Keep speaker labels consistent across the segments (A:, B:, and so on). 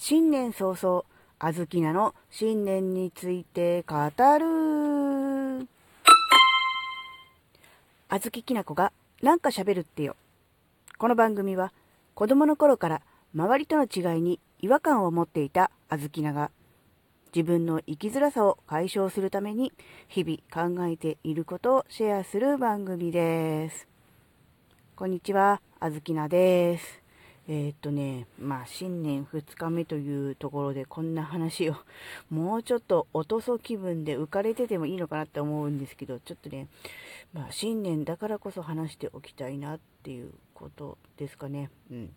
A: 新年早々、あずきなの新年について語る。あずききなこがなんか喋るってよ。この番組は子供の頃から周りとの違いに違和感を持っていたあずきなが自分の生きづらさを解消するために日々考えていることをシェアする番組です。こんにちは、あずきなです。えー、っとね、まあ、新年2日目というところでこんな話を、もうちょっと落とそ気分で浮かれててもいいのかなって思うんですけど、ちょっとね、まあ、新年だからこそ話しておきたいなっていうことですかね。うん。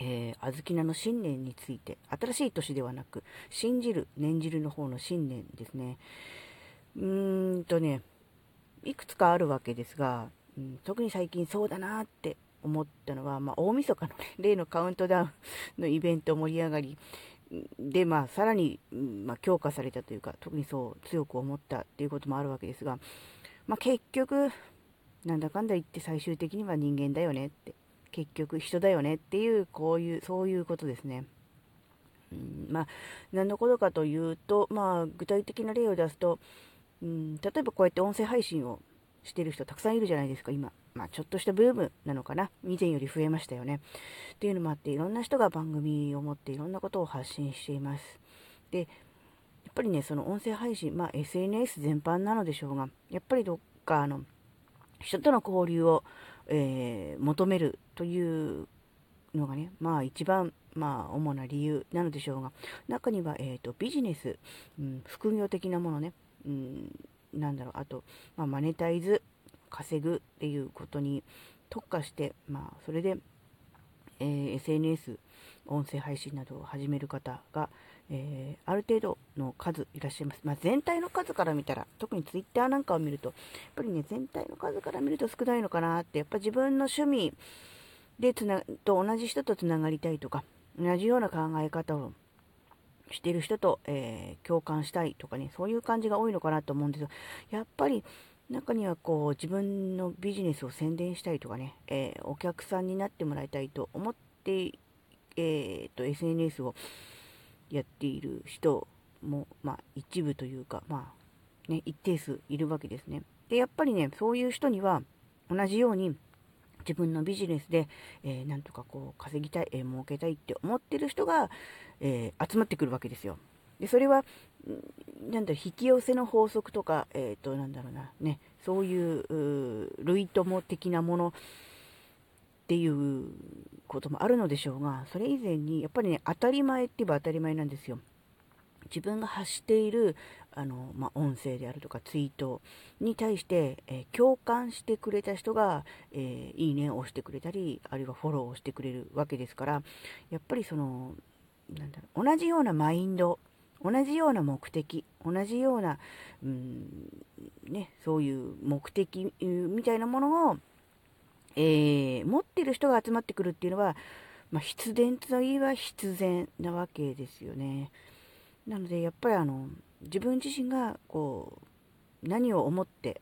A: えー、あずきなの新年について、新しい年ではなく、信じる、念じるの方の新年ですね。うーんとね、いくつかあるわけですが、うん、特に最近そうだなって思ったのは、まあ、大晦日の、ね、例のカウントダウンのイベント盛り上がりで、まあ、さらに、まあ、強化されたというか、特にそう強く思ったっていうこともあるわけですが、まあ、結局、なんだかんだ言って最終的には人間だよねって、結局人だよねっていう、こういう、そういうことですね。うん、まあ、何のことかというと、まあ、具体的な例を出すと、うん、例えばこうやって音声配信をしてる人たくさんいるじゃないですか、今。まあ、ちょっとしたブームなのかな。以前より増えましたよね。っていうのもあって、いろんな人が番組を持っていろんなことを発信しています。で、やっぱりね、その音声配信、まあ、SNS 全般なのでしょうが、やっぱりどっか、あの、人との交流を、えー、求めるというのがね、まあ一番、まあ主な理由なのでしょうが、中には、えっ、ー、と、ビジネス、うん、副業的なものね、うん、なんだろう、あと、まあ、マネタイズ稼ぐっていうことに特化して、まあ、それで、えー、SNS、音声配信などを始める方が、えー、ある程度の数いらっしゃいます。まあ、全体の数から見たら、特に Twitter なんかを見ると、やっぱりね、全体の数から見ると少ないのかなって、やっぱ自分の趣味でつなと同じ人とつながりたいとか、同じような考え方をしている人と、えー、共感したいとかね、そういう感じが多いのかなと思うんですよ。やっぱり、中にはこう自分のビジネスを宣伝したいとかね、えー、お客さんになってもらいたいと思って、えー、と SNS をやっている人も、まあ、一部というか、まあね、一定数いるわけですね。で、やっぱりね、そういう人には同じように自分のビジネスで、えー、なんとかこう稼ぎたい、えー、儲けたいって思ってる人が、えー、集まってくるわけですよ。でそれは、なんだろ引き寄せの法則とか、えっ、ー、と、なんだろうな、ね、そういう類友的なものっていうこともあるのでしょうが、それ以前に、やっぱりね、当たり前って言えば当たり前なんですよ。自分が発しているあの、まあ、音声であるとかツイートに対して、えー、共感してくれた人が、えー、いいねを押してくれたりあるいはフォローをしてくれるわけですからやっぱりそのなんだろう同じようなマインド同じような目的同じような、うんね、そういう目的みたいなものを、えー、持ってる人が集まってくるっていうのは、まあ、必然といえば必然なわけですよね。なのでやっぱりあの自分自身がこう何を思って、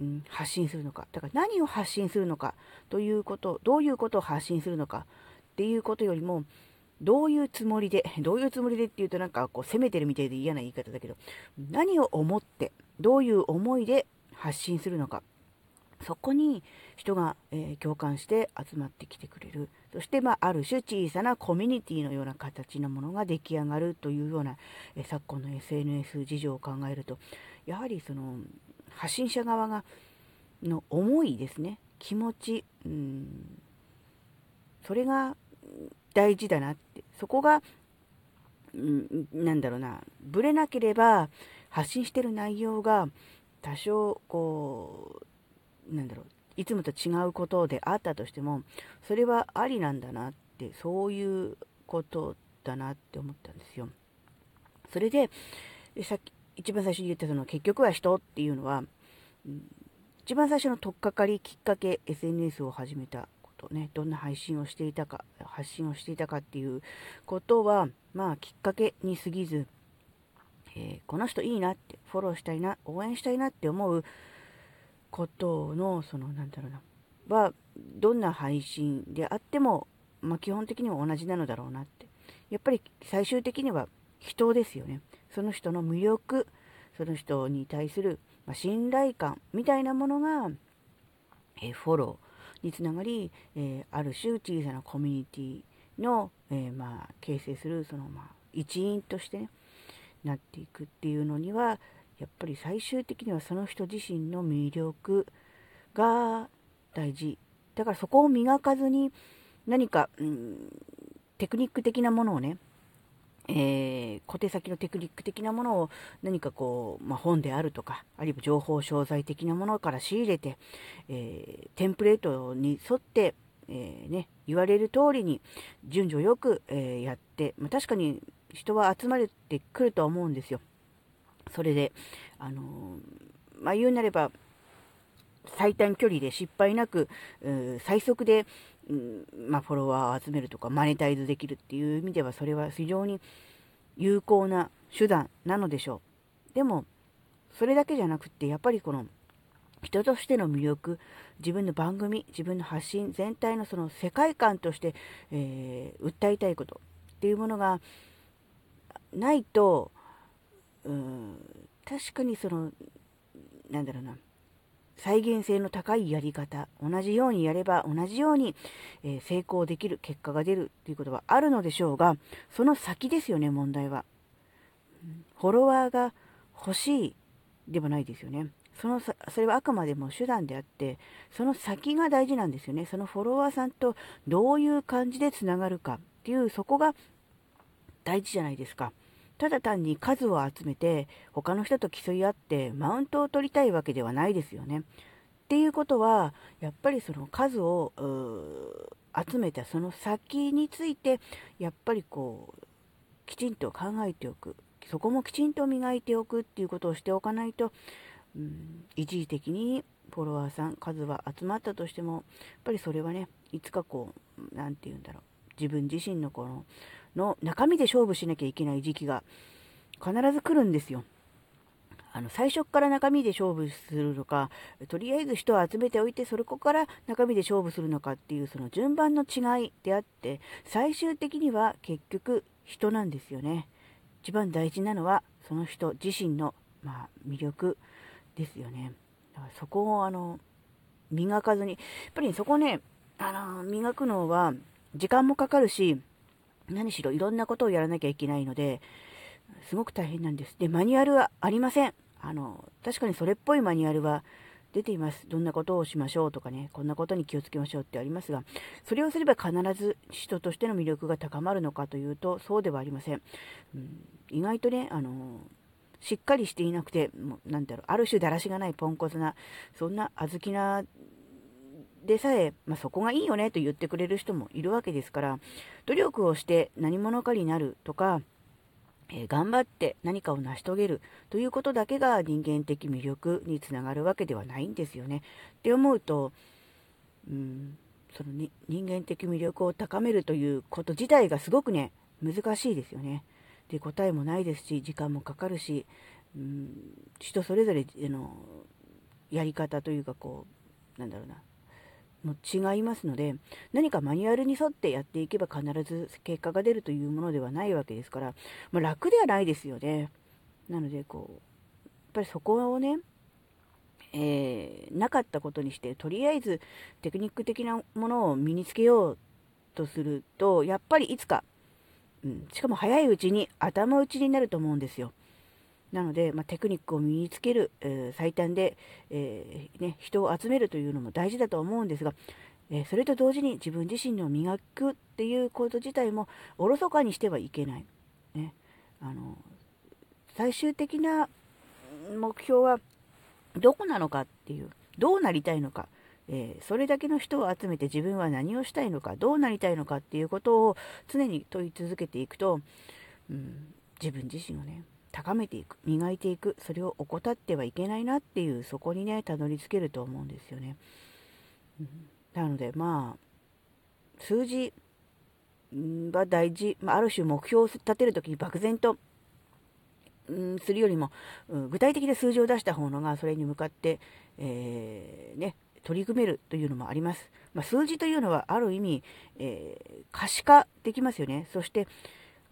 A: うん、発信するのかだから何を発信するのかということどういうことを発信するのかっていうことよりもどういうつもりで、どういうつもりでっていうとなんかこう責めてるみたいで嫌な言い方だけど、何を思って、どういう思いで発信するのか。そこに人が、えー、共感して集まってきてくれる。そして、まあ、ある種小さなコミュニティのような形のものが出来上がるというような、えー、昨今の SNS 事情を考えると、やはりその発信者側がの思いですね。気持ち、うん、それが大事だなって。そこが、んなんだろうな、ぶれなければ発信してる内容が多少こう、なんだろう、いつもと違うことであったとしても、それはありなんだなって、そういうことだなって思ったんですよ。それで、さっき、一番最初に言ったその結局は人っていうのは、一番最初の取っかかりきっかけ SNS を始めたとね、どんな配信をしていたか、発信をしていたかっていうことは、まあ、きっかけに過ぎず、えー、この人いいなって、フォローしたいな、応援したいなって思うことの、その、なんだろうな、は、どんな配信であっても、まあ、基本的には同じなのだろうなって。やっぱり最終的には人ですよね。その人の魅力、その人に対する、ま信頼感みたいなものが、えフォローにつながり、えある種小さなコミュニティの、えまあ、形成するその、まあ、一員としてねなっていくっていうのにはやっぱり最終的にはその人自身の魅力が大事。だからそこを磨かずに何か、うん、テクニック的なものをねえー、小手先のテクニック的なものを何かこう、まあ、本であるとか、あるいは情報商材的なものから仕入れて、えー、テンプレートに沿って、えー、ね、言われる通りに順序よく、えやって、まあ、確かに人は集まってくると思うんですよ。それで、あのまあ、言うなれば、最短距離で失敗なく、最速で、まあ、フォロワーを集めるとか、マネタイズできるっていう意味では、それは非常に有効な手段なのでしょう。でも、それだけじゃなくて、やっぱりこの、人としての魅力、自分の番組、自分の発信全体のその世界観として、えー、訴えたいことっていうものがないと、うん、確かにその、なんだろうな、再現性の高いやり方、同じようにやれば同じように、え、成功できる、結果が出るということはあるのでしょうが、その先ですよね、問題は。フォロワーが欲しいではないですよね。そのそれはあくまでも手段であって、その先が大事なんですよね。そのフォロワーさんとどういう感じでつながるかっていう、そこが大事じゃないですか。ただ単に数を集めて他の人と競い合ってマウントを取りたいわけではないですよね。っていうことはやっぱりその数を集めたその先についてやっぱりこうきちんと考えておくそこもきちんと磨いておくっていうことをしておかないと、うん、一時的にフォロワーさん数は集まったとしてもやっぱりそれはねいつかこう何て言うんだろう自分自身のこのの中身で勝負しなきゃいけない時期が必ず来るんですよ。あの最初から中身で勝負するのか、とりあえず人を集めておいて、それこから中身で勝負するのかっていうその順番の違いであって、最終的には結局人なんですよね。一番大事なのはその人自身の、まあ、魅力ですよね。だからそこをあの磨かずに、やっぱりそこね、あの磨くのは時間もかかるし、何しろいろんなことをやらなきゃいけないので、すごく大変なんです。で、マニュアルはありません。あの、確かにそれっぽいマニュアルは出ています。どんなことをしましょうとかね、こんなことに気をつけましょうってありますが、それをすれば必ず人としての魅力が高まるのかというと、そうではありません。うん、意外とね、あの、しっかりしていなくて、もうなんだろう、ある種だらしがないポンコツな、そんな小豆なでさえ、まあ、そこがいいよねと言ってくれる人もいるわけですから、努力をして何者かになるとか、えー、頑張って何かを成し遂げるということだけが人間的魅力につながるわけではないんですよね。って思うと、うん、そのに人間的魅力を高めるということ自体がすごくね、難しいですよね。で、答えもないですし、時間もかかるし、うん、人それぞれのやり方というかこう、なんだろうな、も違いますので何かマニュアルに沿ってやっていけば必ず結果が出るというものではないわけですから、まあ、楽ではないですよね。なのでこうやっぱりそこをねえー、なかったことにしてとりあえずテクニック的なものを身につけようとするとやっぱりいつか、うん、しかも早いうちに頭打ちになると思うんですよ。なので、まあ、テクニックを身につける、えー、最短で、えー、ね、人を集めるというのも大事だと思うんですが、えー、それと同時に自分自身の磨くっていうこと自体もおろそかにしてはいけない。ね、あの最終的な目標はどこなのかっていう、どうなりたいのか。えー、それだけの人を集めて自分は何をしたいのか、どうなりたいのかっていうことを常に問い続けていくと、うん、自分自身をね、高めていく磨いていくそれを怠ってはいけないなっていうそこにねたどり着けると思うんですよね。なのでまあ数字は大事、あ、る種目標を立てる時に漠然とするよりも、具体的な数字を出した方のがそれに向かって、えー、ね、取り組めるというのもあります。まあ、数字というのはある意味、えー、可視化できますよね。そして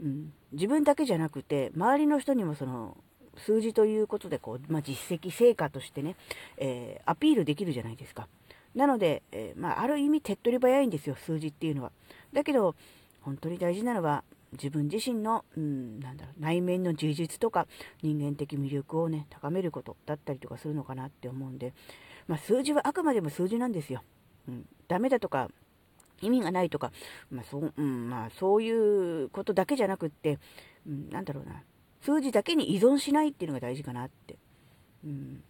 A: うん、自分だけじゃなくて、周りの人にもその、数字ということでこう、まあ、実績、成果としてね、えー、アピールできるじゃないですか。なので、えー、まあ、ある意味手っ取り早いんですよ、数字っていうのは。だけど、本当に大事なのは、自分自身の、うん、なんだろう、内面の充実とか、人間的魅力をね、高めることだったりとかするのかなって思うんで、まあ、数字はあくまでも数字なんですよ。うん、ダメだとか、意味がないとか、まあそう、うん、まあそういうことだけじゃなくって、うん、なんだろうな、数字だけに依存しないっていうのが大事かなって。うん、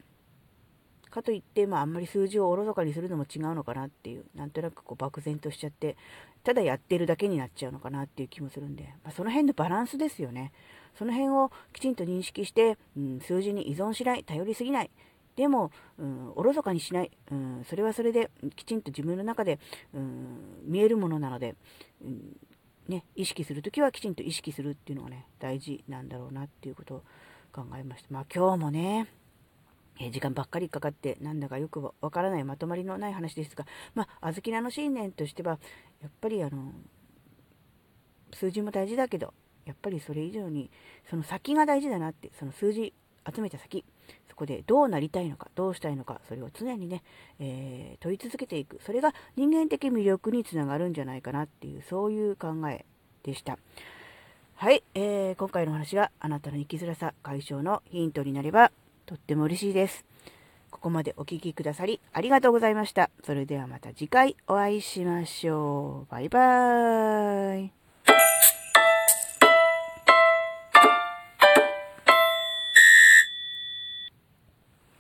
A: かといって、まあ、あんまり数字をおろそかにするのも違うのかなっていう、なんとなくこう漠然としちゃって、ただやってるだけになっちゃうのかなっていう気もするんで、まあ、その辺のバランスですよね。その辺をきちんと認識して、うん、数字に依存しない、頼りすぎない。でも、うん、おろそかにしない、うん、それはそれできちんと自分の中で、うん、見えるものなので、うんね、意識するときはきちんと意識するっていうのがね、大事なんだろうなっていうことを考えました。まあ今日もね、え時間ばっかりかかって、なんだかよくわからないまとまりのない話ですが、まあ、小豆菜の信念としては、やっぱりあの、数字も大事だけど、やっぱりそれ以上に、その先が大事だなって、その数字集めた先、そこでどうなりたいのか、どうしたいのか、それを常にね、えー、問い続けていく。それが人間的魅力につながるんじゃないかなっていう、そういう考えでした。はい、えー、今回の話があなたの生きづらさ解消のヒントになればとっても嬉しいです。ここまでお聴きくださりありがとうございました。それではまた次回お会いしましょう。バイバーイ。